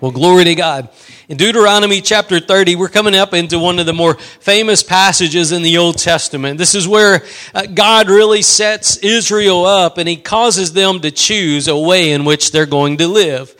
Well, glory to God. In Deuteronomy chapter 30, we're coming up into one of the more famous passages in the Old Testament. This is where uh, God really sets Israel up and he causes them to choose a way in which they're going to live.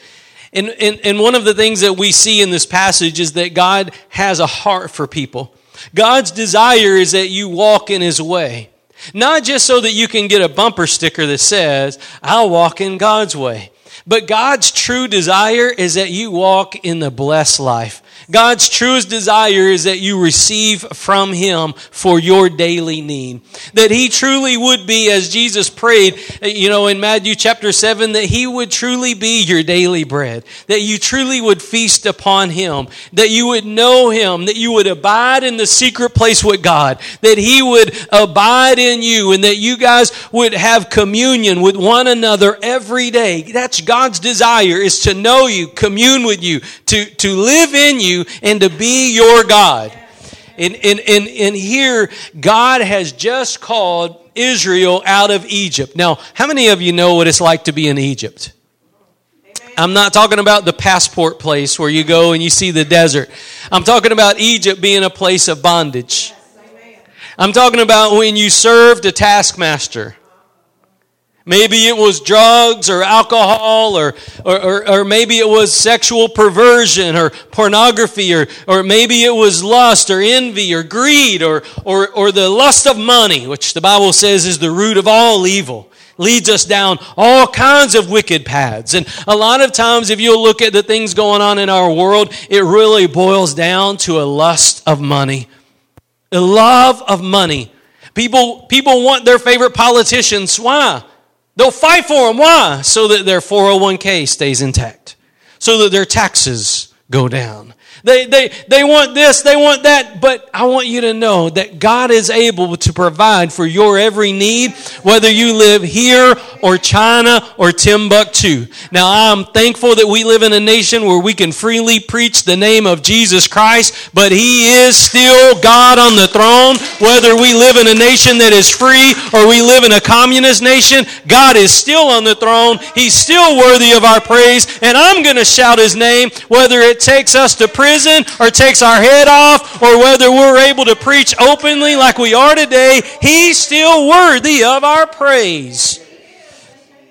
And, and, and one of the things that we see in this passage is that God has a heart for people. God's desire is that you walk in his way. Not just so that you can get a bumper sticker that says, I'll walk in God's way. But God's true desire is that you walk in the blessed life. God's truest desire is that you receive from Him for your daily need. That He truly would be, as Jesus prayed, you know, in Matthew chapter 7, that He would truly be your daily bread. That you truly would feast upon Him. That you would know Him. That you would abide in the secret place with God. That He would abide in you and that you guys would have communion with one another every day. That's God's desire is to know you, commune with you, to, to live in you and to be your God. And, and, and, and here, God has just called Israel out of Egypt. Now, how many of you know what it's like to be in Egypt? I'm not talking about the passport place where you go and you see the desert. I'm talking about Egypt being a place of bondage. I'm talking about when you served a taskmaster. Maybe it was drugs or alcohol or, or, or, or, maybe it was sexual perversion or pornography or, or maybe it was lust or envy or greed or, or, or the lust of money, which the Bible says is the root of all evil. Leads us down all kinds of wicked paths. And a lot of times, if you look at the things going on in our world, it really boils down to a lust of money, a love of money. People, people want their favorite politicians. Why? They'll fight for them. Why? So that their 401k stays intact. So that their taxes go down. They, they, they want this, they want that, but I want you to know that God is able to provide for your every need, whether you live here or China or Timbuktu. Now, I'm thankful that we live in a nation where we can freely preach the name of Jesus Christ, but He is still God on the throne. Whether we live in a nation that is free or we live in a communist nation, God is still on the throne. He's still worthy of our praise, and I'm going to shout His name, whether it takes us to preach prison or takes our head off or whether we're able to preach openly like we are today, He's still worthy of our praise.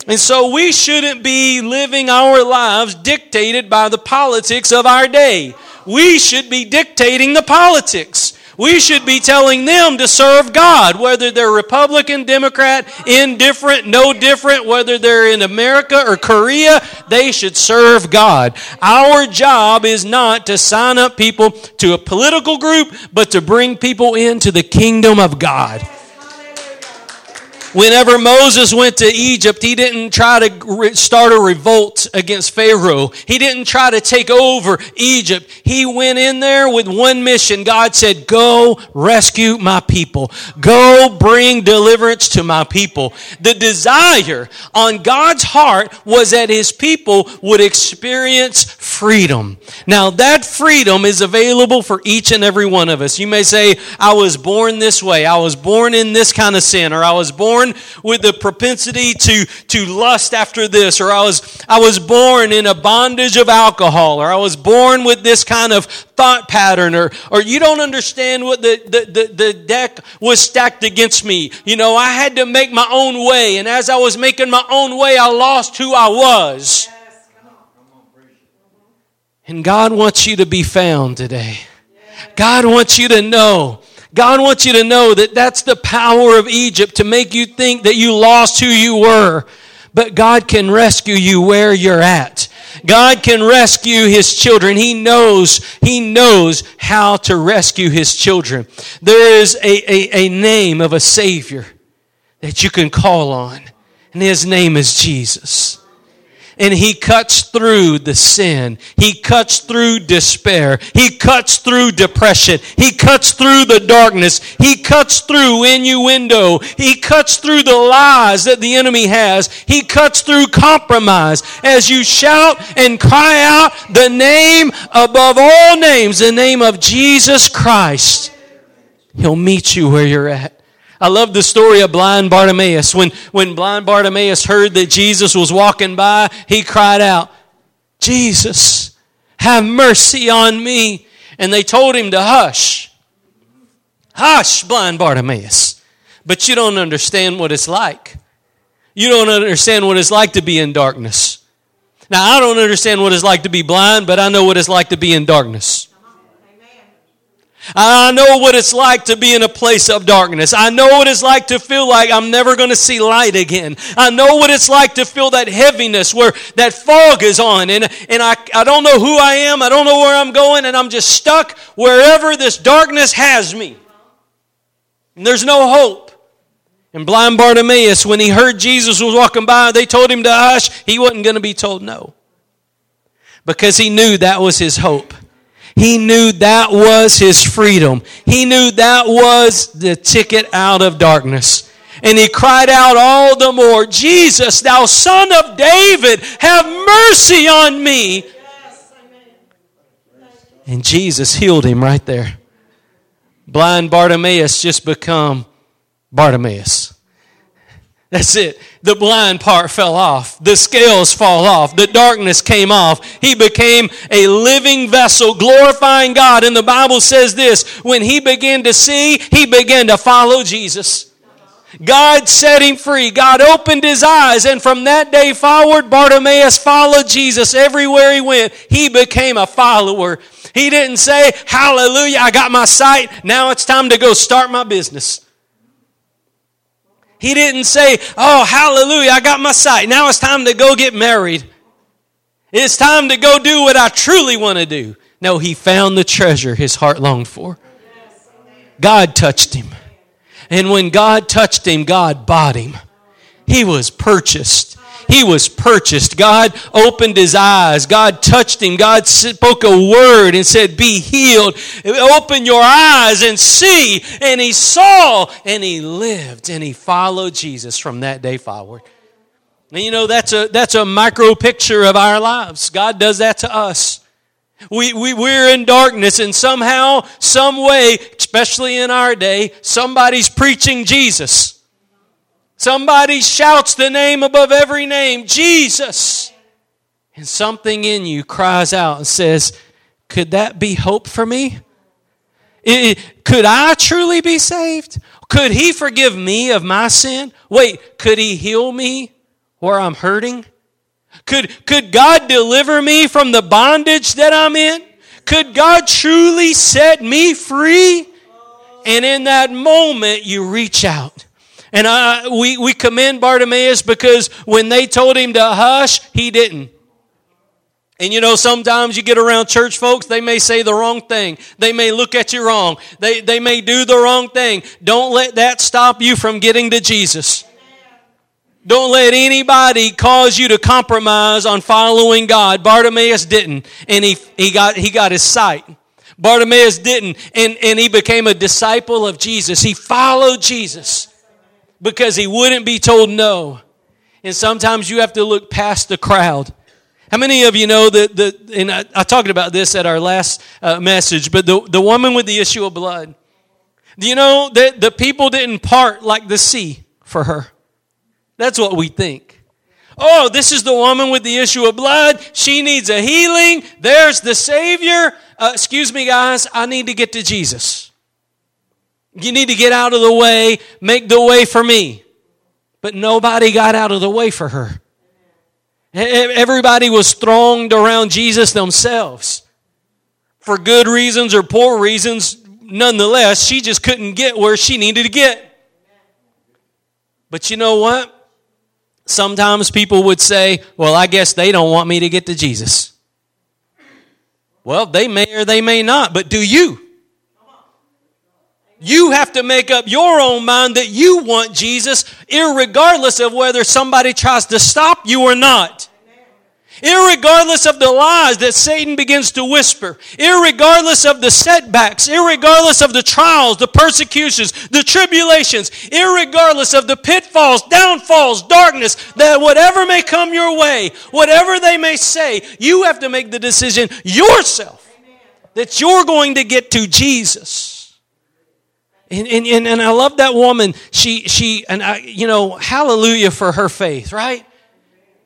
And so we shouldn't be living our lives dictated by the politics of our day. We should be dictating the politics. We should be telling them to serve God, whether they're Republican, Democrat, indifferent, no different, whether they're in America or Korea, they should serve God. Our job is not to sign up people to a political group, but to bring people into the kingdom of God. Whenever Moses went to Egypt, he didn't try to start a revolt against Pharaoh. He didn't try to take over Egypt. He went in there with one mission. God said, Go rescue my people. Go bring deliverance to my people. The desire on God's heart was that his people would experience freedom. Now, that freedom is available for each and every one of us. You may say, I was born this way. I was born in this kind of sin, or I was born with the propensity to, to lust after this, or I was, I was born in a bondage of alcohol, or I was born with this kind of thought pattern, or, or you don't understand what the, the, the, the deck was stacked against me. You know, I had to make my own way, and as I was making my own way, I lost who I was. And God wants you to be found today. God wants you to know God wants you to know that that's the power of Egypt to make you think that you lost who you were. But God can rescue you where you're at. God can rescue his children. He knows, he knows how to rescue his children. There is a, a, a name of a Savior that you can call on, and his name is Jesus and he cuts through the sin. He cuts through despair. He cuts through depression. He cuts through the darkness. He cuts through innuendo. He cuts through the lies that the enemy has. He cuts through compromise. As you shout and cry out the name above all names, the name of Jesus Christ, he'll meet you where you're at. I love the story of blind Bartimaeus. When, when blind Bartimaeus heard that Jesus was walking by, he cried out, Jesus, have mercy on me. And they told him to hush. Hush, blind Bartimaeus. But you don't understand what it's like. You don't understand what it's like to be in darkness. Now, I don't understand what it's like to be blind, but I know what it's like to be in darkness. I know what it's like to be in a place of darkness. I know what it's like to feel like I'm never going to see light again. I know what it's like to feel that heaviness where that fog is on and, and I, I don't know who I am. I don't know where I'm going and I'm just stuck wherever this darkness has me. And there's no hope. And blind Bartimaeus, when he heard Jesus was walking by, they told him to hush. He wasn't going to be told no. Because he knew that was his hope. He knew that was his freedom. He knew that was the ticket out of darkness. And he cried out all the more, Jesus, thou son of David, have mercy on me. And Jesus healed him right there. Blind Bartimaeus just become Bartimaeus. That's it. The blind part fell off. The scales fall off. The darkness came off. He became a living vessel, glorifying God. And the Bible says this when he began to see, he began to follow Jesus. God set him free. God opened his eyes. And from that day forward, Bartimaeus followed Jesus everywhere he went. He became a follower. He didn't say, Hallelujah, I got my sight. Now it's time to go start my business. He didn't say, Oh, hallelujah, I got my sight. Now it's time to go get married. It's time to go do what I truly want to do. No, he found the treasure his heart longed for. God touched him. And when God touched him, God bought him. He was purchased. He was purchased. God opened his eyes. God touched him. God spoke a word and said, Be healed. Open your eyes and see. And he saw and he lived and he followed Jesus from that day forward. And you know, that's a, that's a micro picture of our lives. God does that to us. We, we, we're in darkness and somehow, some way, especially in our day, somebody's preaching Jesus. Somebody shouts the name above every name, Jesus. And something in you cries out and says, Could that be hope for me? It, could I truly be saved? Could He forgive me of my sin? Wait, could He heal me where I'm hurting? Could, could God deliver me from the bondage that I'm in? Could God truly set me free? And in that moment, you reach out and I, we, we commend Bartimaeus because when they told him to hush, he didn't. And you know, sometimes you get around church folks, they may say the wrong thing. They may look at you wrong. They, they may do the wrong thing. Don't let that stop you from getting to Jesus. Don't let anybody cause you to compromise on following God. Bartimaeus didn't, and he, he, got, he got his sight. Bartimaeus didn't, and, and he became a disciple of Jesus. He followed Jesus because he wouldn't be told no. And sometimes you have to look past the crowd. How many of you know that the, and I, I talked about this at our last uh, message, but the, the woman with the issue of blood, do you know that the people didn't part like the sea for her? That's what we think. Oh, this is the woman with the issue of blood. She needs a healing. There's the Savior. Uh, excuse me, guys. I need to get to Jesus. You need to get out of the way, make the way for me. But nobody got out of the way for her. Everybody was thronged around Jesus themselves. For good reasons or poor reasons, nonetheless, she just couldn't get where she needed to get. But you know what? Sometimes people would say, Well, I guess they don't want me to get to Jesus. Well, they may or they may not, but do you? You have to make up your own mind that you want Jesus, regardless of whether somebody tries to stop you or not. Irregardless of the lies that Satan begins to whisper, irregardless of the setbacks, irregardless of the trials, the persecutions, the tribulations, irregardless of the pitfalls, downfalls, darkness, that whatever may come your way, whatever they may say, you have to make the decision yourself that you're going to get to Jesus. And, and, and, and I love that woman. She, she, and I, you know, hallelujah for her faith, right?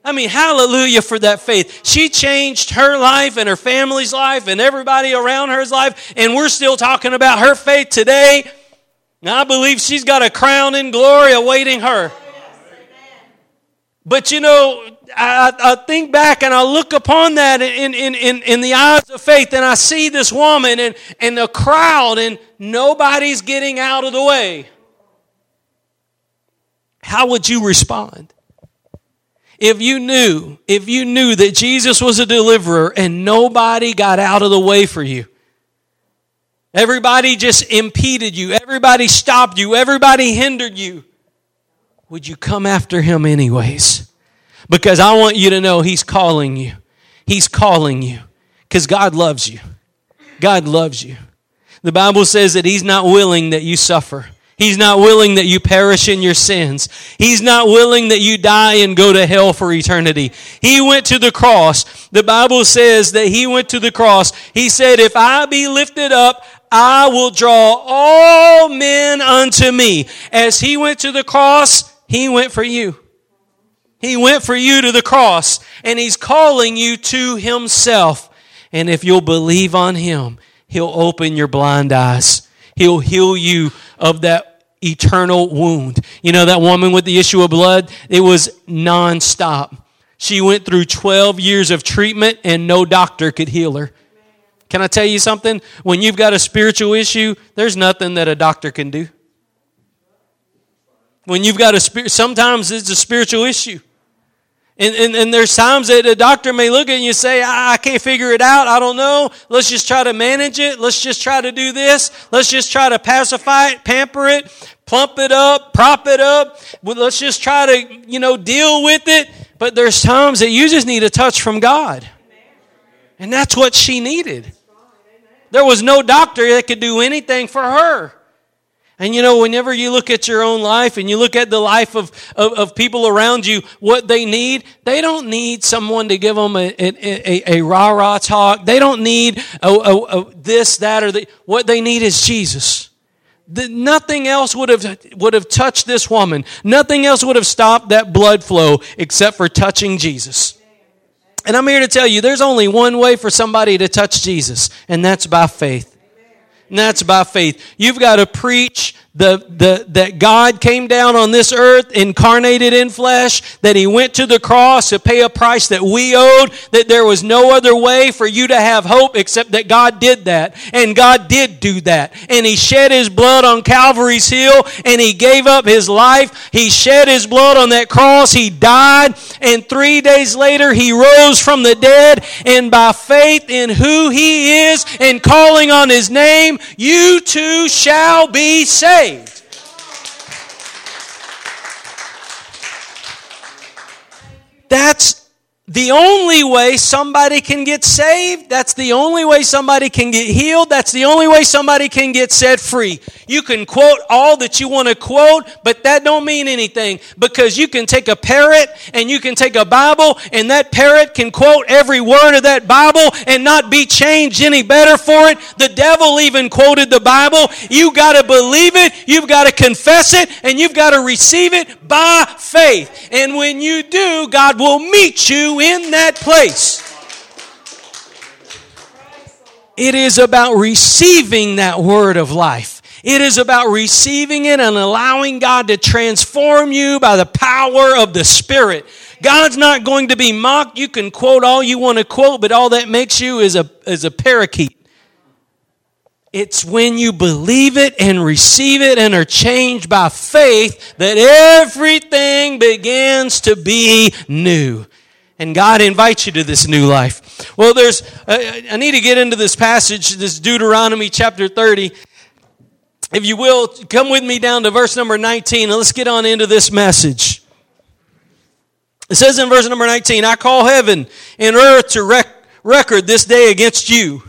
I mean, hallelujah for that faith. She changed her life and her family's life and everybody around her's life, and we're still talking about her faith today. Now, I believe she's got a crown in glory awaiting her. But you know, I, I, think back and I look upon that in, in, in, in the eyes of faith, and I see this woman and, and the crowd, and nobody's getting out of the way. How would you respond? If you knew, if you knew that Jesus was a deliverer and nobody got out of the way for you, everybody just impeded you, everybody stopped you, everybody hindered you, would you come after him anyways? Because I want you to know he's calling you. He's calling you because God loves you. God loves you. The Bible says that he's not willing that you suffer. He's not willing that you perish in your sins. He's not willing that you die and go to hell for eternity. He went to the cross. The Bible says that he went to the cross. He said, If I be lifted up, I will draw all men unto me. As he went to the cross, he went for you. He went for you to the cross, and he's calling you to himself. And if you'll believe on him, he'll open your blind eyes. He'll heal you of that eternal wound. You know, that woman with the issue of blood, it was nonstop. She went through 12 years of treatment and no doctor could heal her. Can I tell you something? When you've got a spiritual issue, there's nothing that a doctor can do. When you've got a spirit, sometimes it's a spiritual issue. And, and, and, there's times that a doctor may look at you and say, I, I can't figure it out. I don't know. Let's just try to manage it. Let's just try to do this. Let's just try to pacify it, pamper it, plump it up, prop it up. Let's just try to, you know, deal with it. But there's times that you just need a touch from God. And that's what she needed. There was no doctor that could do anything for her. And you know, whenever you look at your own life and you look at the life of, of, of people around you, what they need, they don't need someone to give them a, a, a, rah rah talk. They don't need a, a, a this, that, or the, what they need is Jesus. The, nothing else would have, would have touched this woman. Nothing else would have stopped that blood flow except for touching Jesus. And I'm here to tell you, there's only one way for somebody to touch Jesus, and that's by faith. And that's by faith. You've got to preach the, the, that God came down on this earth, incarnated in flesh, that He went to the cross to pay a price that we owed, that there was no other way for you to have hope except that God did that. And God did do that. And He shed His blood on Calvary's hill, and He gave up His life. He shed His blood on that cross. He died, and three days later, He rose from the dead. And by faith in who He is and calling on His name, you too shall be saved saved. That's the only way somebody can get saved, that's the only way somebody can get healed, that's the only way somebody can get set free. You can quote all that you want to quote, but that don't mean anything because you can take a parrot and you can take a Bible and that parrot can quote every word of that Bible and not be changed any better for it. The devil even quoted the Bible. You got to believe it, you've got to confess it, and you've got to receive it by faith. And when you do, God will meet you in that place. It is about receiving that word of life. It is about receiving it and allowing God to transform you by the power of the Spirit. God's not going to be mocked. You can quote all you want to quote, but all that makes you is a, is a parakeet. It's when you believe it and receive it and are changed by faith that everything begins to be new and God invites you to this new life. Well, there's, uh, I need to get into this passage, this Deuteronomy chapter 30. If you will, come with me down to verse number 19 and let's get on into this message. It says in verse number 19, I call heaven and earth to rec- record this day against you,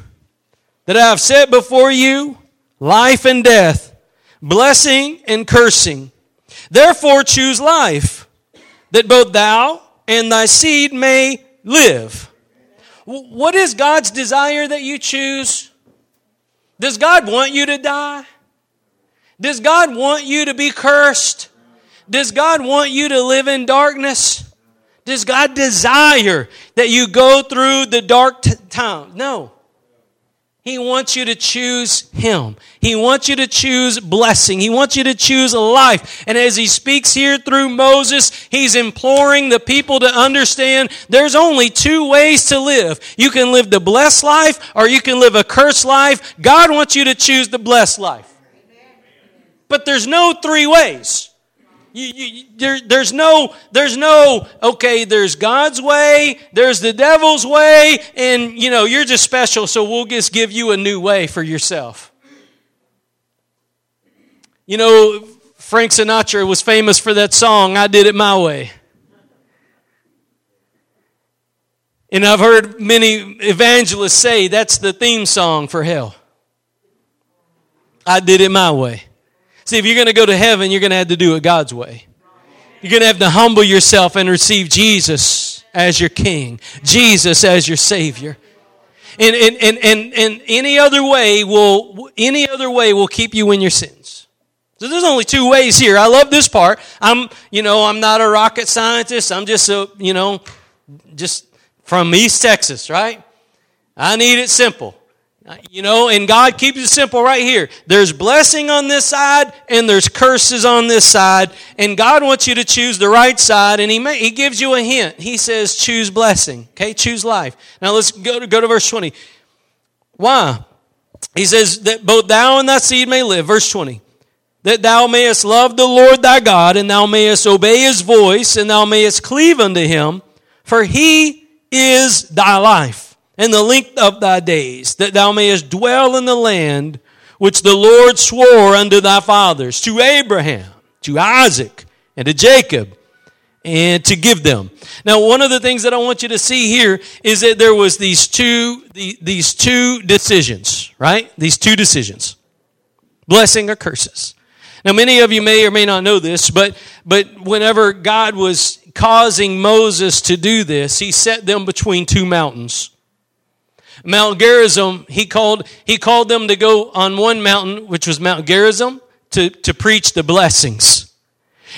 that I have set before you life and death, blessing and cursing. Therefore choose life, that both thou and thy seed may live. What is God's desire that you choose? Does God want you to die? Does God want you to be cursed? Does God want you to live in darkness? Does God desire that you go through the dark t- time? No. He wants you to choose Him. He wants you to choose blessing. He wants you to choose a life. And as He speaks here through Moses, He's imploring the people to understand there's only two ways to live. You can live the blessed life or you can live a cursed life. God wants you to choose the blessed life. But there's no three ways. You, you, there, there's no, there's no, okay, there's God's way, there's the devil's way, and you know, you're just special, so we'll just give you a new way for yourself. You know, Frank Sinatra was famous for that song, I Did It My Way. And I've heard many evangelists say that's the theme song for hell. I did it my way. See, if you're going to go to heaven, you're going to have to do it God's way. You're going to have to humble yourself and receive Jesus as your King, Jesus as your Savior. And, and, and, and, and any other way will any other way will keep you in your sins. So there's only two ways here. I love this part. I'm, you know, I'm not a rocket scientist. I'm just a, you know, just from East Texas, right? I need it simple. Uh, you know, and God keeps it simple right here. There's blessing on this side and there's curses on this side. And God wants you to choose the right side and He, may, he gives you a hint. He says, choose blessing. Okay, choose life. Now let's go to, go to verse 20. Why? He says that both thou and thy seed may live. Verse 20. That thou mayest love the Lord thy God and thou mayest obey His voice and thou mayest cleave unto Him, for He is thy life and the length of thy days, that thou mayest dwell in the land which the Lord swore unto thy fathers, to Abraham, to Isaac, and to Jacob, and to give them. Now, one of the things that I want you to see here is that there was these two, these two decisions, right? These two decisions. Blessing or curses. Now, many of you may or may not know this, but, but whenever God was causing Moses to do this, he set them between two mountains. Mount Gerizim, he called, he called them to go on one mountain, which was Mount Gerizim, to, to preach the blessings.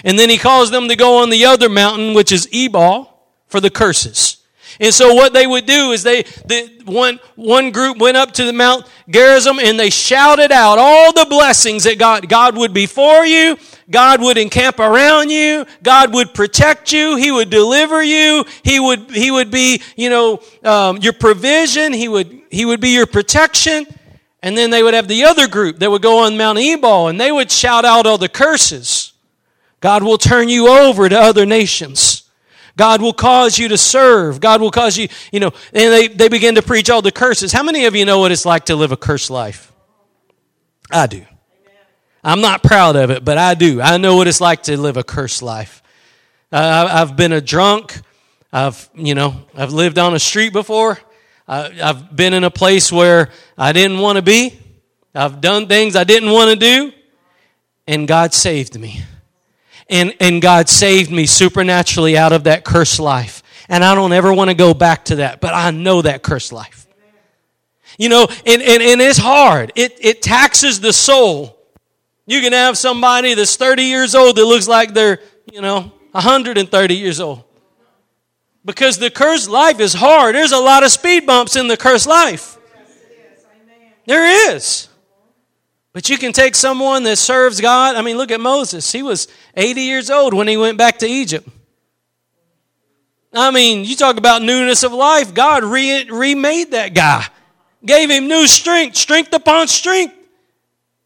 And then he calls them to go on the other mountain, which is Ebal, for the curses. And so what they would do is they, the, one, one group went up to the Mount Gerizim and they shouted out all the blessings that God, God would be for you. God would encamp around you. God would protect you. He would deliver you. He would, he would be, you know, um, your provision. He would, he would be your protection. And then they would have the other group that would go on Mount Ebal and they would shout out all the curses. God will turn you over to other nations. God will cause you to serve. God will cause you, you know, and they, they begin to preach all the curses. How many of you know what it's like to live a cursed life? I do. I'm not proud of it, but I do. I know what it's like to live a cursed life. Uh, I've been a drunk. I've, you know, I've lived on a street before. I've been in a place where I didn't want to be. I've done things I didn't want to do. And God saved me. And, and God saved me supernaturally out of that cursed life. And I don't ever want to go back to that, but I know that cursed life. You know, and, and, and it's hard. It, it taxes the soul. You can have somebody that's 30 years old that looks like they're, you know, 130 years old. Because the cursed life is hard. There's a lot of speed bumps in the cursed life. There is. But you can take someone that serves God. I mean, look at Moses. He was 80 years old when he went back to Egypt. I mean, you talk about newness of life. God re- remade that guy, gave him new strength, strength upon strength.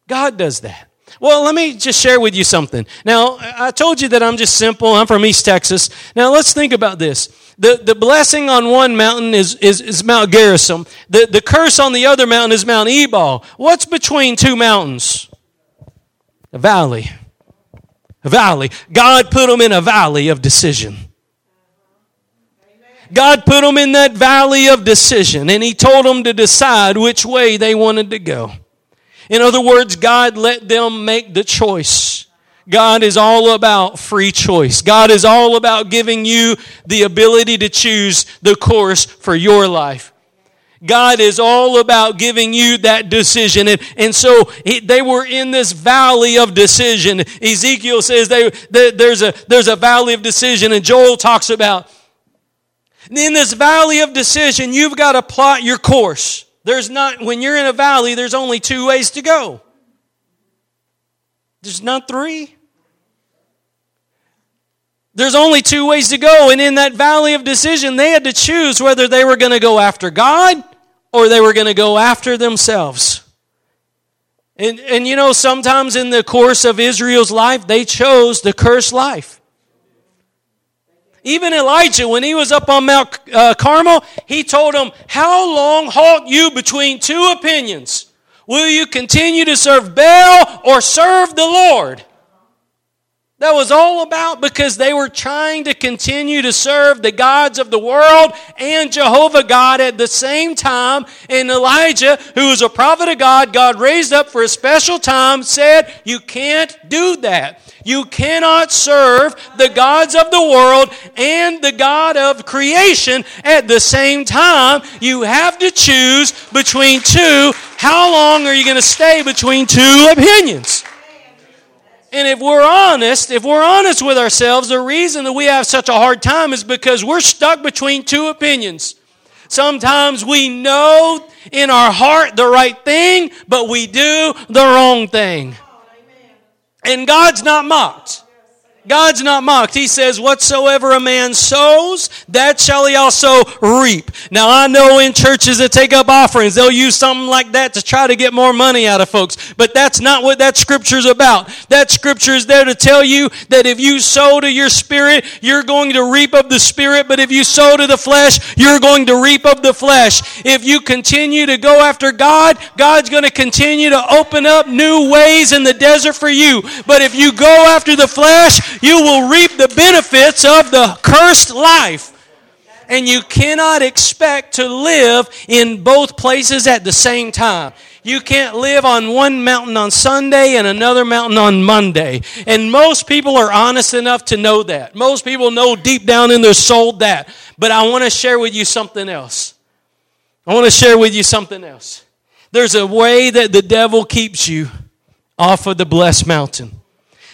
God does that. Well, let me just share with you something. Now, I told you that I'm just simple. I'm from East Texas. Now, let's think about this. The, the blessing on one mountain is, is, is Mount Gerizim. The, the curse on the other mountain is Mount Ebal. What's between two mountains? A valley. A valley. God put them in a valley of decision. God put them in that valley of decision, and He told them to decide which way they wanted to go. In other words, God let them make the choice. God is all about free choice. God is all about giving you the ability to choose the course for your life. God is all about giving you that decision. And, and so they were in this valley of decision. Ezekiel says they, they, there's, a, there's a valley of decision, and Joel talks about In this valley of decision, you've got to plot your course. There's not, when you're in a valley, there's only two ways to go. There's not three. There's only two ways to go. And in that valley of decision, they had to choose whether they were going to go after God or they were going to go after themselves. And, and you know, sometimes in the course of Israel's life, they chose the cursed life. Even Elijah, when he was up on Mount uh, Carmel, he told them, How long halt you between two opinions? Will you continue to serve Baal or serve the Lord? That was all about because they were trying to continue to serve the gods of the world and Jehovah God at the same time. And Elijah, who was a prophet of God, God raised up for a special time, said, You can't do that. You cannot serve the gods of the world and the God of creation at the same time. You have to choose between two. How long are you going to stay between two opinions? And if we're honest, if we're honest with ourselves, the reason that we have such a hard time is because we're stuck between two opinions. Sometimes we know in our heart the right thing, but we do the wrong thing. And God's not mocked. God's not mocked. He says, Whatsoever a man sows, that shall he also reap. Now, I know in churches that take up offerings, they'll use something like that to try to get more money out of folks. But that's not what that scripture's about. That scripture is there to tell you that if you sow to your spirit, you're going to reap of the spirit. But if you sow to the flesh, you're going to reap of the flesh. If you continue to go after God, God's going to continue to open up new ways in the desert for you. But if you go after the flesh, you will reap the benefits of the cursed life. And you cannot expect to live in both places at the same time. You can't live on one mountain on Sunday and another mountain on Monday. And most people are honest enough to know that. Most people know deep down in their soul that. But I want to share with you something else. I want to share with you something else. There's a way that the devil keeps you off of the blessed mountain.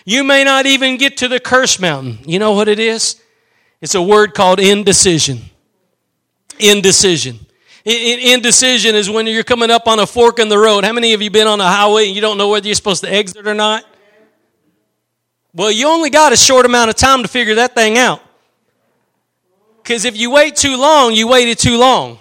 You may not even get to the curse mountain. You know what it is? It's a word called indecision. Indecision. Indecision is when you're coming up on a fork in the road. How many of you been on a highway and you don't know whether you're supposed to exit or not? Well, you only got a short amount of time to figure that thing out. Because if you wait too long, you waited too long.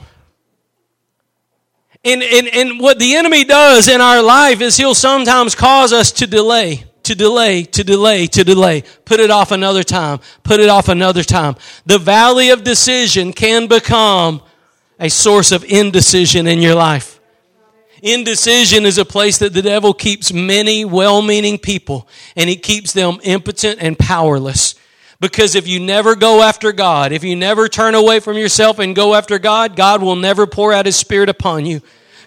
And, and, and what the enemy does in our life is he'll sometimes cause us to delay to delay, to delay, to delay. Put it off another time. Put it off another time. The valley of decision can become a source of indecision in your life. Indecision is a place that the devil keeps many well meaning people and he keeps them impotent and powerless. Because if you never go after God, if you never turn away from yourself and go after God, God will never pour out his spirit upon you.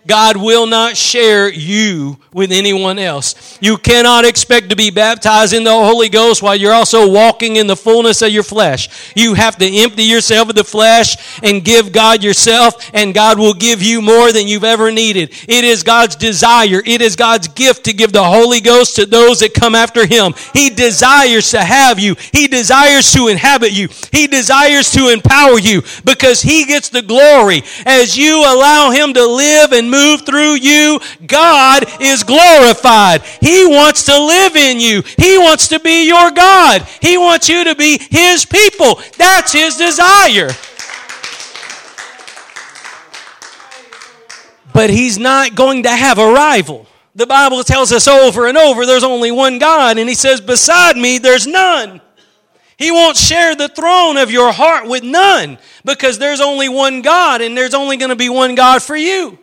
God will not share you with anyone else. You cannot expect to be baptized in the Holy Ghost while you're also walking in the fullness of your flesh. You have to empty yourself of the flesh and give God yourself, and God will give you more than you've ever needed. It is God's desire, it is God's gift to give the Holy Ghost to those that come after Him. He desires to have you, He desires to inhabit you, He desires to empower you because He gets the glory as you allow Him to live and move through you, God is glorified. He wants to live in you. He wants to be your God. He wants you to be His people. That's His desire. But He's not going to have a rival. The Bible tells us over and over there's only one God, and He says, Beside me, there's none. He won't share the throne of your heart with none because there's only one God and there's only going to be one God for you.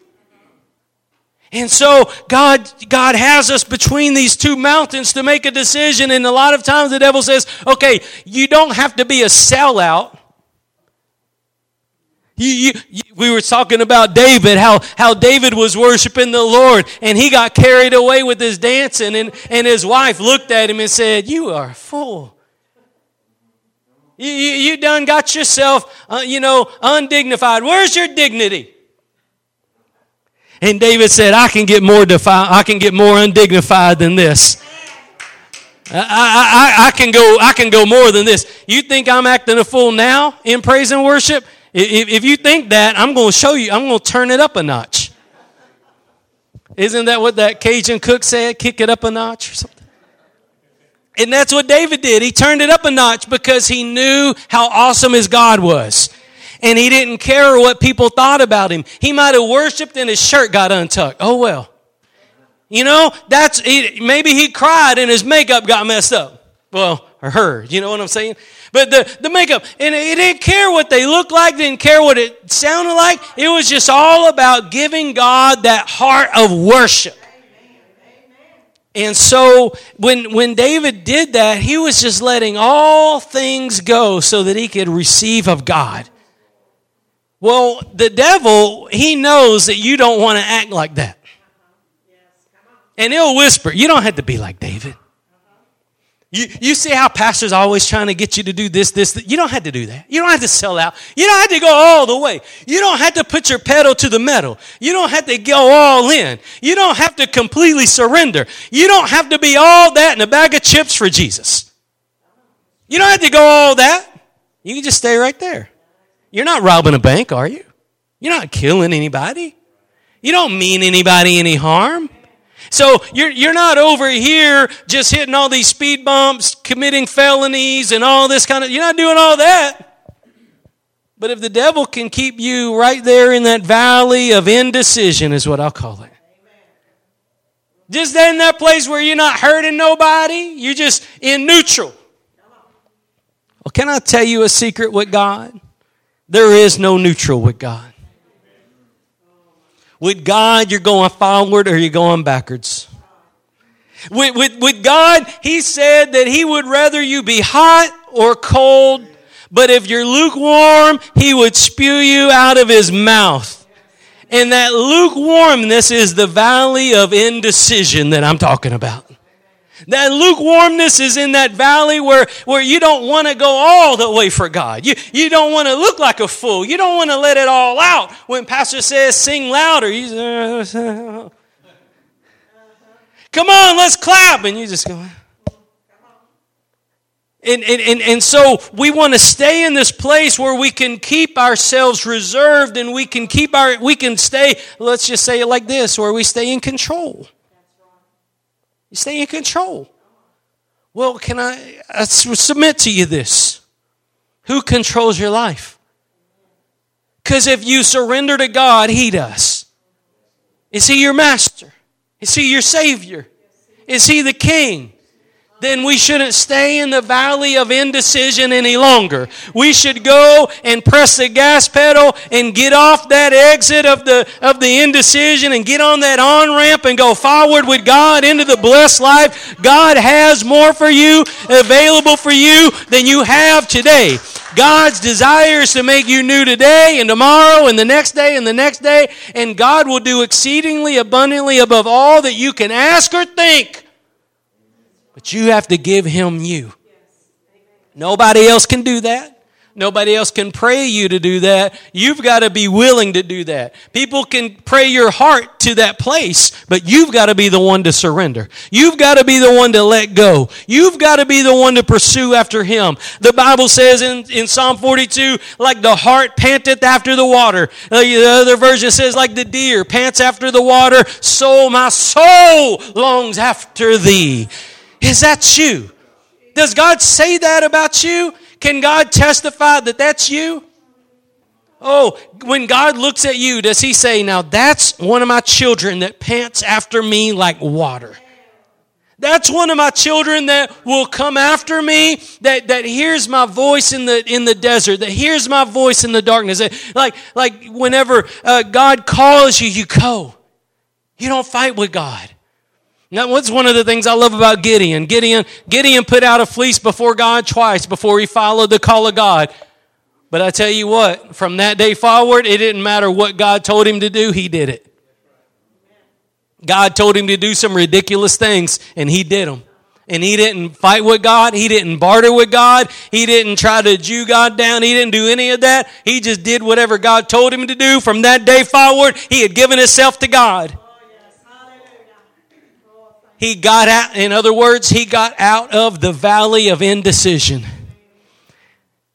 And so God, God has us between these two mountains to make a decision. And a lot of times the devil says, okay, you don't have to be a sellout. You, you, you, we were talking about David, how, how David was worshiping the Lord and he got carried away with his dancing and, and his wife looked at him and said, you are a fool. You, you, you done got yourself, uh, you know, undignified. Where's your dignity? And David said, I can get more defi- I can get more undignified than this. I, I, I, can go I can go more than this. You think I'm acting a fool now in praise and worship? If, if you think that, I'm going to show you, I'm going to turn it up a notch. Isn't that what that Cajun cook said? Kick it up a notch or something? And that's what David did. He turned it up a notch because he knew how awesome his God was. And he didn't care what people thought about him. He might have worshiped and his shirt got untucked. Oh well. You know, that's, maybe he cried and his makeup got messed up. Well, or her, you know what I'm saying? But the, the makeup, and he didn't care what they looked like, didn't care what it sounded like. It was just all about giving God that heart of worship. And so when, when David did that, he was just letting all things go so that he could receive of God. Well, the devil, he knows that you don't want to act like that. And he'll whisper, You don't have to be like David. You, you see how pastors always trying to get you to do this, this, this. You don't have to do that. You don't have to sell out. You don't have to go all the way. You don't have to put your pedal to the metal. You don't have to go all in. You don't have to completely surrender. You don't have to be all that and a bag of chips for Jesus. You don't have to go all that. You can just stay right there. You're not robbing a bank, are you? You're not killing anybody. You don't mean anybody any harm. So you're, you're not over here just hitting all these speed bumps, committing felonies and all this kind of, you're not doing all that. But if the devil can keep you right there in that valley of indecision, is what I'll call it. Just in that place where you're not hurting nobody, you're just in neutral. Well, can I tell you a secret with God? There is no neutral with God. With God, you're going forward or you're going backwards. With, with, with God, He said that He would rather you be hot or cold, but if you're lukewarm, He would spew you out of His mouth. And that lukewarmness is the valley of indecision that I'm talking about. That lukewarmness is in that valley where, where you don't want to go all the way for God. You, you don't want to look like a fool. You don't want to let it all out. When pastor says sing louder, you come on, let's clap. And you just go, and, and, and, and so we want to stay in this place where we can keep ourselves reserved and we can keep our, we can stay, let's just say it like this, where we stay in control. You stay in control. Well, can I, I submit to you this? Who controls your life? Because if you surrender to God, He does. Is He your master? Is He your Savior? Is He the King? Then we shouldn't stay in the valley of indecision any longer. We should go and press the gas pedal and get off that exit of the, of the indecision and get on that on ramp and go forward with God into the blessed life. God has more for you, available for you than you have today. God's desire is to make you new today and tomorrow and the next day and the next day, and God will do exceedingly abundantly above all that you can ask or think but you have to give him you. Nobody else can do that. Nobody else can pray you to do that. You've got to be willing to do that. People can pray your hart to that place, but you've got to be the one to surrender. You've got to be the one to let go. You've got to be the one to pursue after Him. The Bible says in, in Psalm 42, like the heart panteth after the water. Uh, the other version says, like the deer pants after the water, so my soul longs after thee. Is that you? Does God say that about you? Can God testify that that's you? Oh, when God looks at you, does He say, Now that's one of my children that pants after me like water? That's one of my children that will come after me, that, that hears my voice in the, in the desert, that hears my voice in the darkness. Like, like whenever uh, God calls you, you go. You don't fight with God. Now, what's one of the things I love about Gideon? Gideon, Gideon put out a fleece before God twice before he followed the call of God. But I tell you what, from that day forward, it didn't matter what God told him to do, he did it. God told him to do some ridiculous things, and he did them. And he didn't fight with God. He didn't barter with God. He didn't try to Jew God down. He didn't do any of that. He just did whatever God told him to do. From that day forward, he had given himself to God. He got out, in other words, he got out of the valley of indecision.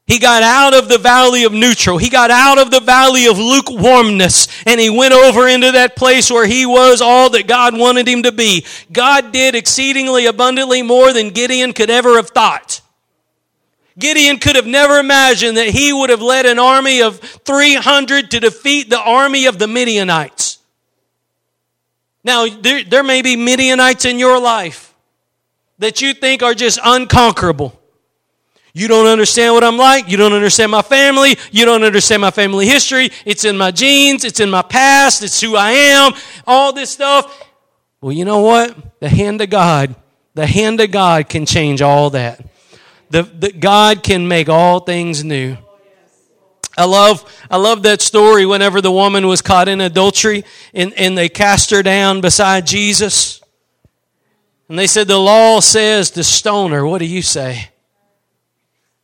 He got out of the valley of neutral. He got out of the valley of lukewarmness and he went over into that place where he was all that God wanted him to be. God did exceedingly abundantly more than Gideon could ever have thought. Gideon could have never imagined that he would have led an army of 300 to defeat the army of the Midianites. Now, there, there may be Midianites in your life that you think are just unconquerable. You don't understand what I'm like. You don't understand my family. You don't understand my family history. It's in my genes. It's in my past. It's who I am. All this stuff. Well, you know what? The hand of God, the hand of God can change all that. The, the God can make all things new. I love, I love that story whenever the woman was caught in adultery and, and they cast her down beside Jesus. And they said, The law says to stone her. What do you say?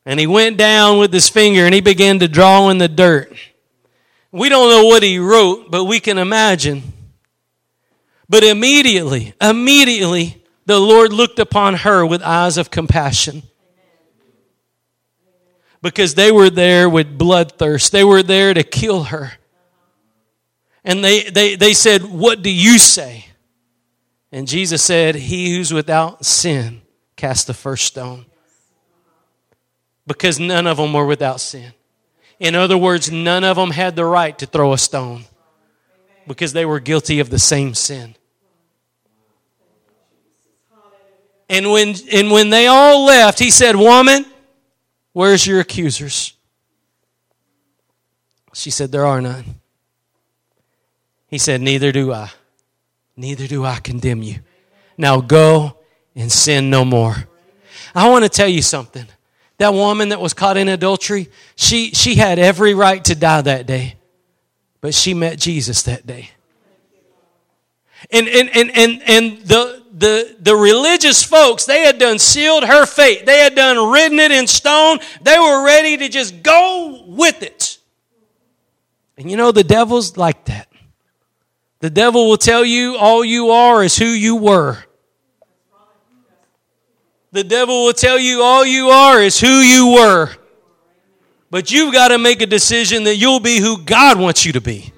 And he went down with his finger and he began to draw in the dirt. We don't know what he wrote, but we can imagine. But immediately, immediately, the Lord looked upon her with eyes of compassion. Because they were there with bloodthirst. They were there to kill her. And they, they, they said, What do you say? And Jesus said, He who's without sin cast the first stone because none of them were without sin. In other words, none of them had the right to throw a stone because they were guilty of the same sin. And when, and when they all left, he said, Woman, where's your accusers? She said, There are none. He said, Neither do I. Neither do I condemn you. Now go and sin no more. I want to tell you something. That woman that was caught in adultery, she, she had every right to die that day. But she met Jesus that day. And, and, and, and, and the, the, the religious folks, they had done sealed her fate. They had done written it in stone. They were ready to just go with it. And you know, the devil's like that. The devil will tell you all you are is who you were. The devil will tell you all you are is who you were. But you've got to make a decision that you'll be who God wants you to be.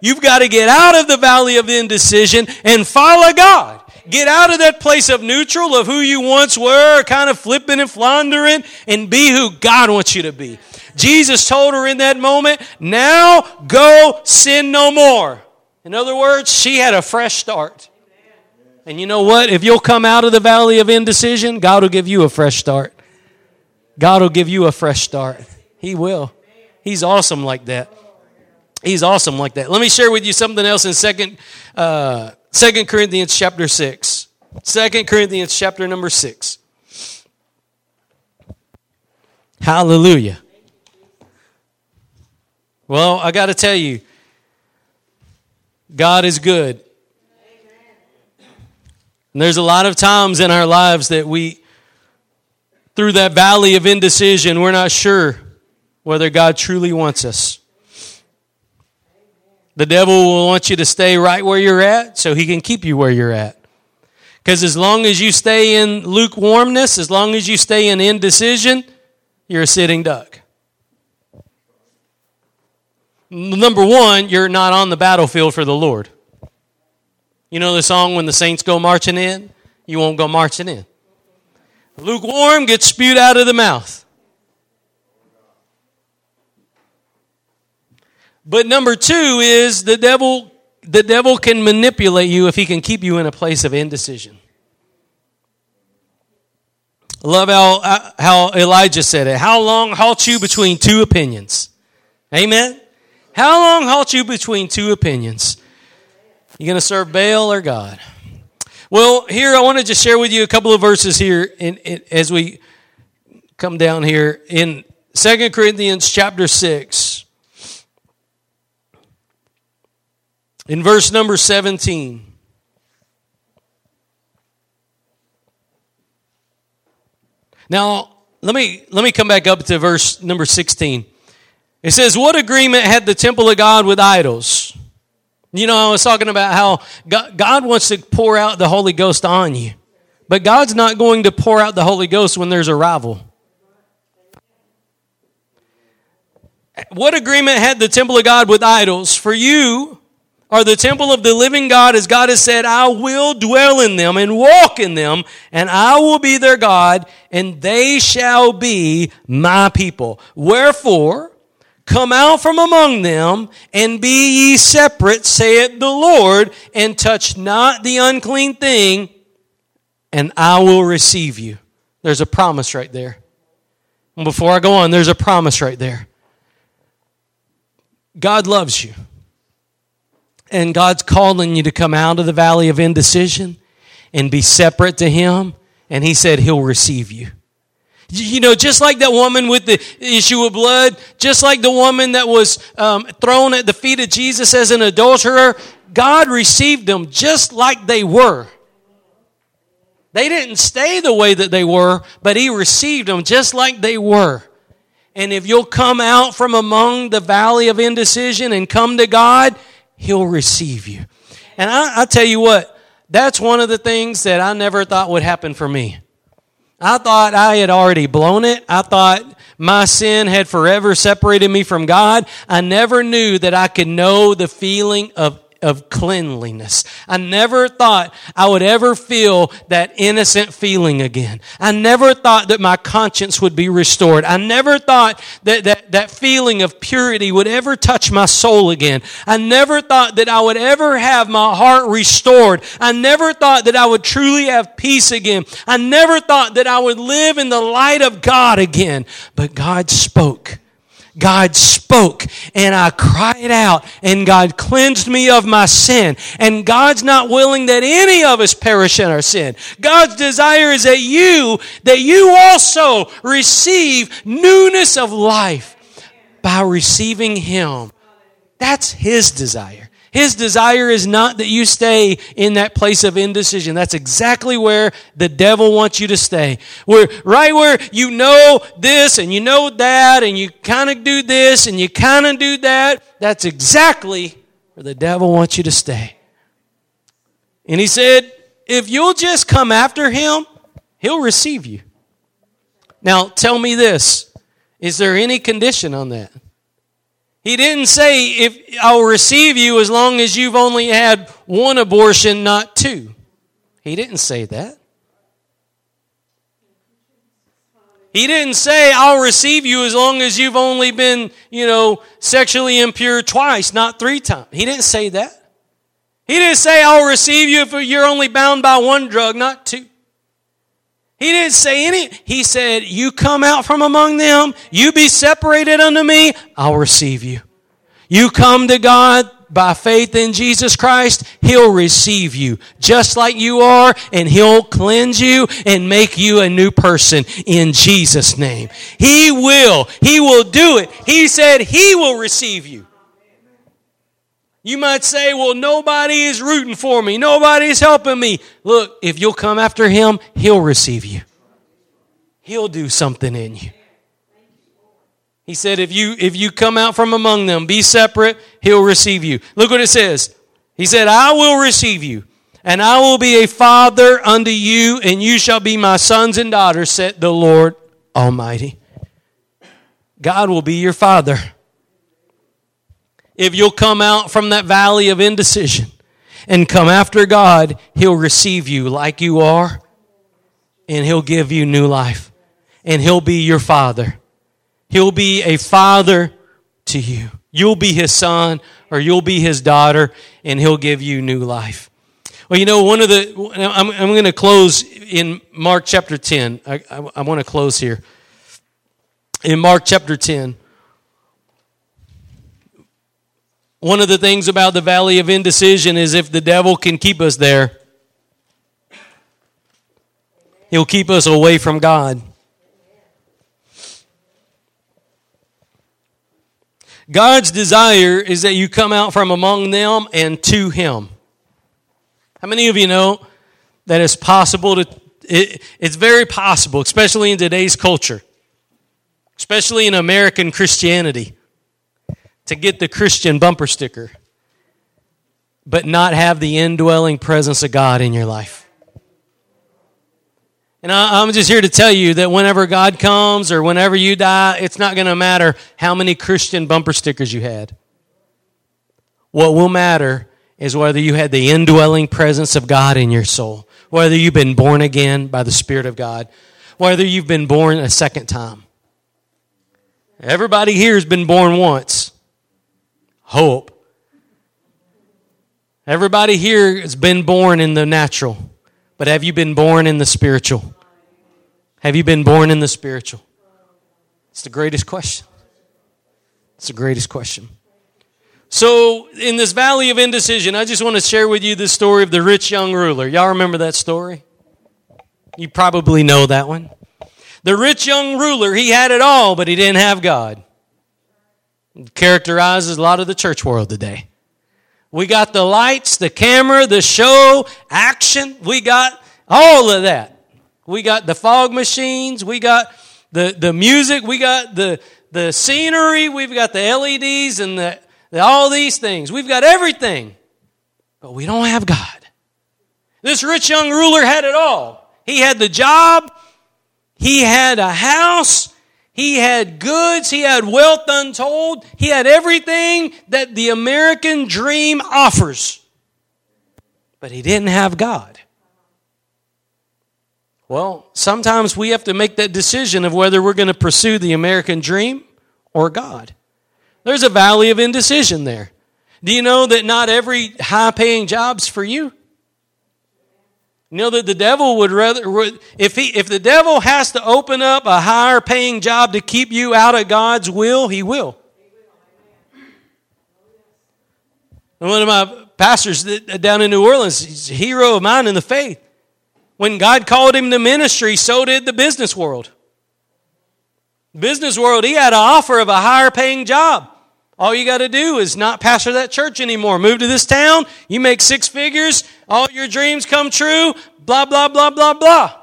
You've got to get out of the valley of indecision and follow God. Get out of that place of neutral of who you once were, kind of flipping and floundering, and be who God wants you to be. Jesus told her in that moment, now go sin no more. In other words, she had a fresh start. And you know what? If you'll come out of the valley of indecision, God will give you a fresh start. God will give you a fresh start. He will. He's awesome like that. He's awesome like that. Let me share with you something else in second, uh, Second Corinthians chapter six. Second Corinthians chapter number six. Hallelujah. Well, I got to tell you, God is good. And there's a lot of times in our lives that we, through that valley of indecision, we're not sure whether God truly wants us. The devil will want you to stay right where you're at so he can keep you where you're at. Because as long as you stay in lukewarmness, as long as you stay in indecision, you're a sitting duck. Number one, you're not on the battlefield for the Lord. You know the song, When the Saints Go Marching In? You won't go marching in. Lukewarm gets spewed out of the mouth. But number two is the devil, the devil can manipulate you if he can keep you in a place of indecision. Love how, uh, how Elijah said it. How long halt you between two opinions? Amen? How long halt you between two opinions? You going to serve Baal or God? Well, here I want to just share with you a couple of verses here in, in, as we come down here in Second Corinthians chapter 6. In verse number 17. Now, let me let me come back up to verse number 16. It says, "What agreement had the temple of God with idols?" You know, I was talking about how God, wants to pour out the Holy Ghost on you, but God's not going to pour out the Holy Ghost when there's a rival. What agreement had the temple of God with idols? For you are the temple of the living God, as God has said, I will dwell in them and walk in them, and I will be their God, and they shall be my people. Wherefore, come out from among them, and be ye separate, saith the Lord, and touch not the unclean thing, and I will receive you. There's a promise right there. Before I go on, there's a promise right there. God loves you. And God's calling you to come out of the valley of indecision and be separate to Him. And He said He'll receive you. You know, just like that woman with the issue of blood, just like the woman that was um, thrown at the feet of Jesus as an adulterer, God received them just like they were. They didn't stay the way that they were, but He received them just like they were. And if you'll come out from among the valley of indecision and come to God, He'll receive you. And I, I tell you what, that's one of the things that I never thought would happen for me. I thought I had already blown it. I thought my sin had forever separated me from God. I never knew that I could know the feeling of of cleanliness. I never thought I would ever feel that innocent feeling again. I never thought that my conscience would be restored. I never thought that, that that feeling of purity would ever touch my soul again. I never thought that I would ever have my heart restored. I never thought that I would truly have peace again. I never thought that I would live in the light of God again. But God spoke God spoke and I cried out and God cleansed me of my sin. And God's not willing that any of us perish in our sin. God's desire is that you, that you also receive newness of life by receiving Him. That's His desire. His desire is not that you stay in that place of indecision. That's exactly where the devil wants you to stay. Where, right where you know this and you know that and you kind of do this and you kind of do that. That's exactly where the devil wants you to stay. And he said, if you'll just come after him, he'll receive you. Now, tell me this. Is there any condition on that? He didn't say, if I'll receive you as long as you've only had one abortion, not two. He didn't say that. He didn't say, I'll receive you as long as you've only been, you know, sexually impure twice, not three times. He didn't say that. He didn't say, I'll receive you if you're only bound by one drug, not two. He didn't say any. He said, You come out from among them, you be separated unto me, I'll receive you. You come to God by faith in Jesus Christ, He'll receive you just like you are, and He'll cleanse you and make you a new person in Jesus' name. He will. He will do it. He said He will receive you. You might say, well, nobody is rooting for me. Nobody is helping me. Look, if you'll come after him, he'll receive you. He'll do something in you. He said, if you, if you come out from among them, be separate, he'll receive you. Look what it says. He said, I will receive you, and I will be a father unto you, and you shall be my sons and daughters, said the Lord Almighty. God will be your father if you'll come out from that valley of indecision and come after God, He'll receive you like you are and He'll give you new life. And He'll be your Father. He'll be a Father to you. You'll be His son or you'll be His daughter and He'll give you new life. Well, you know, one of the, I'm, I'm going to close in Mark chapter 10. I, I, I want to close here. In Mark chapter 10. One of the things about the valley of indecision is if the devil can keep us there, he'll keep us away from God. God's desire is that you come out from among them and to Him. How many of you know that it's possible to, it, it's very possible, especially in today's culture, especially in American Christianity, to get the Christian bumper sticker, but not have the indwelling presence of God in your life. And I, I'm just here to tell you that whenever God comes or whenever you die, it's not going to matter how many Christian bumper stickers you had. What will matter is whether you had the indwelling presence of God in your soul, whether you've been born again by the Spirit of God, whether you've been born a second time. Everybody here has been born once. Hope. Everybody here has been born in the natural, but have you been born in the spiritual? Have you been born in the spiritual? It's the greatest question. It's the greatest question. So, in this valley of indecision, I just want to share with you the story of the rich young ruler. Y'all remember that story? You probably know that one. The rich young ruler, he had it all, but he didn't have God. Characterizes a lot of the church world today. We got the lights, the camera, the show, action. We got all of that. We got the fog machines. We got the, the music. We got the, the scenery. We've got the LEDs and the all these things. We've got everything, but we don't have God. This rich young ruler had it all. He had the job, he had a house, he had goods, he had wealth untold, he had everything that the American dream offers. But he didn't have God. Well, sometimes we have to make that decision of whether we're going to pursue the American dream or God. There's a valley of indecision there. Do you know that not every high paying job's for you? You know that the devil would rather, if, he, if the devil has to open up a higher paying job to keep you out of God's will, he will. And one of my pastors down in New Orleans, he's a hero of mine in the faith. When God called him to ministry, so did the business world. Business world, he had an offer of a higher paying job. All you got to do is not pastor that church anymore. Move to this town. You make six figures. All your dreams come true. Blah, blah, blah, blah, blah.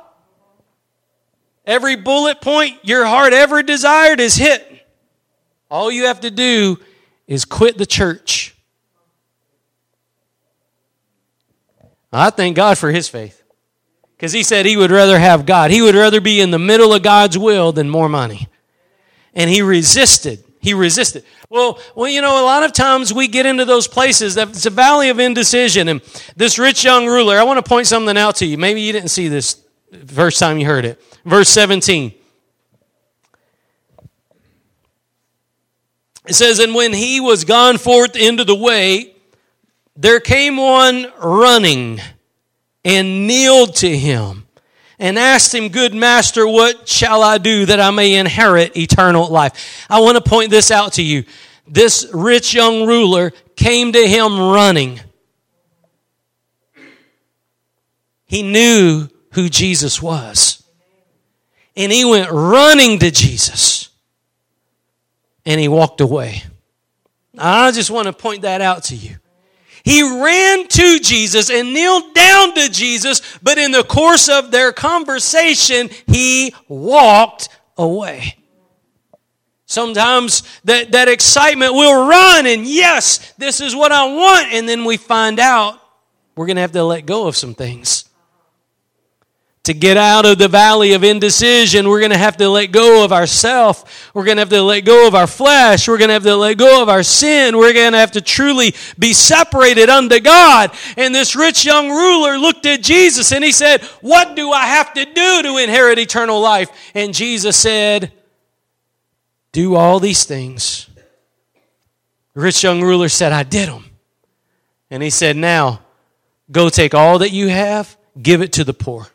Every bullet point your heart ever desired is hit. All you have to do is quit the church. I thank God for his faith. Because he said he would rather have God. He would rather be in the middle of God's will than more money. And he resisted. He resisted. Well, well, you know, a lot of times we get into those places that it's a valley of indecision. And this rich young ruler, I want to point something out to you. Maybe you didn't see this first time you heard it. Verse 17. It says, And when he was gone forth into the way, there came one running and kneeled to him and asked him, Good master, what shall I do that I may inherit eternal life? I want to point this out to you. This rich young ruler came to him running. He knew who Jesus was. And he went running to Jesus. And he walked away. I just want to point that out to you. He ran to Jesus and kneeled down to Jesus, but in the course of their conversation, he walked away. Sometimes that, that excitement will run and yes, this is what I want. And then we find out we're going to have to let go of some things to get out of the valley of indecision, we're going to have to let go of ourself. We're going to have to let go of our flesh. We're going to have to let go of our sin. We're going to have to truly be separated unto God. And this rich young ruler looked at Jesus and he said, What do I have to do to inherit eternal life? And Jesus said, Do all these things. The rich young ruler said, I did them. And he said, Now, go take all that you have, give it to the poor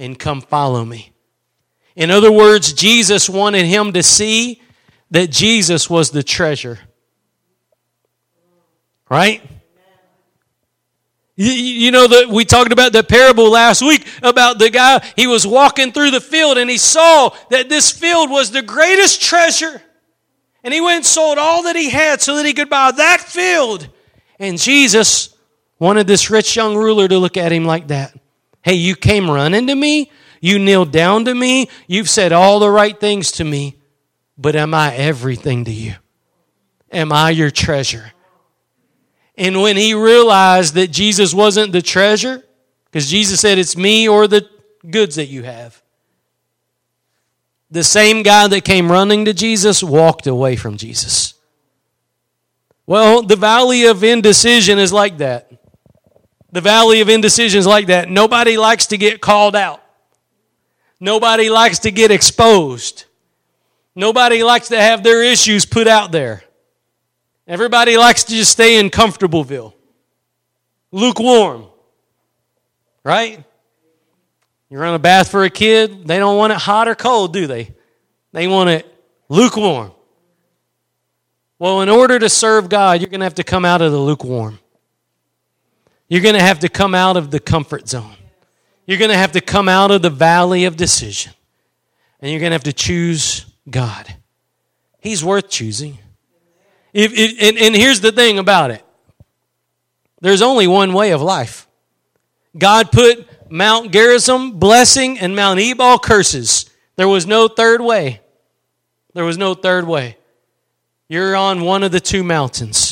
and come follow me. In other words, Jesus wanted him to see that Jesus was the treasure. Right? You, know that we talked about the parable last week about the guy, he was walking through the field and he saw that this field was the greatest treasure. And he went and sold all that he had so that he could buy that field. And Jesus wanted this rich young ruler to look at him like that. Hey, you came running to me. You kneeled down to me. You've said all the right things to me. But am I everything to you? Am I your treasure? And when he realized that Jesus wasn't the treasure, because Jesus said it's me or the goods that you have. The same guy that came running to Jesus walked away from Jesus. Well, the valley of indecision is like that. The valley of indecision is like that. Nobody likes to get called out. Nobody likes to get exposed. Nobody likes to have their issues put out there. Everybody likes to just stay in Comfortableville. Lukewarm. Right? You run a bath for a kid, they don't want it hot or cold, do they? They want it lukewarm. Well, in order to serve God, you're going to have to come out of the lukewarm. You're going to have to come out of the comfort zone. You're going to have to come out of the valley of decision. And you're going to have to choose God. He's worth choosing. If, if, and, and here's the thing about it there's only one way of life. God put Mount Gerizim blessing and Mount Ebal curses. There was no third way. There was no third way. You're on one of the two mountains.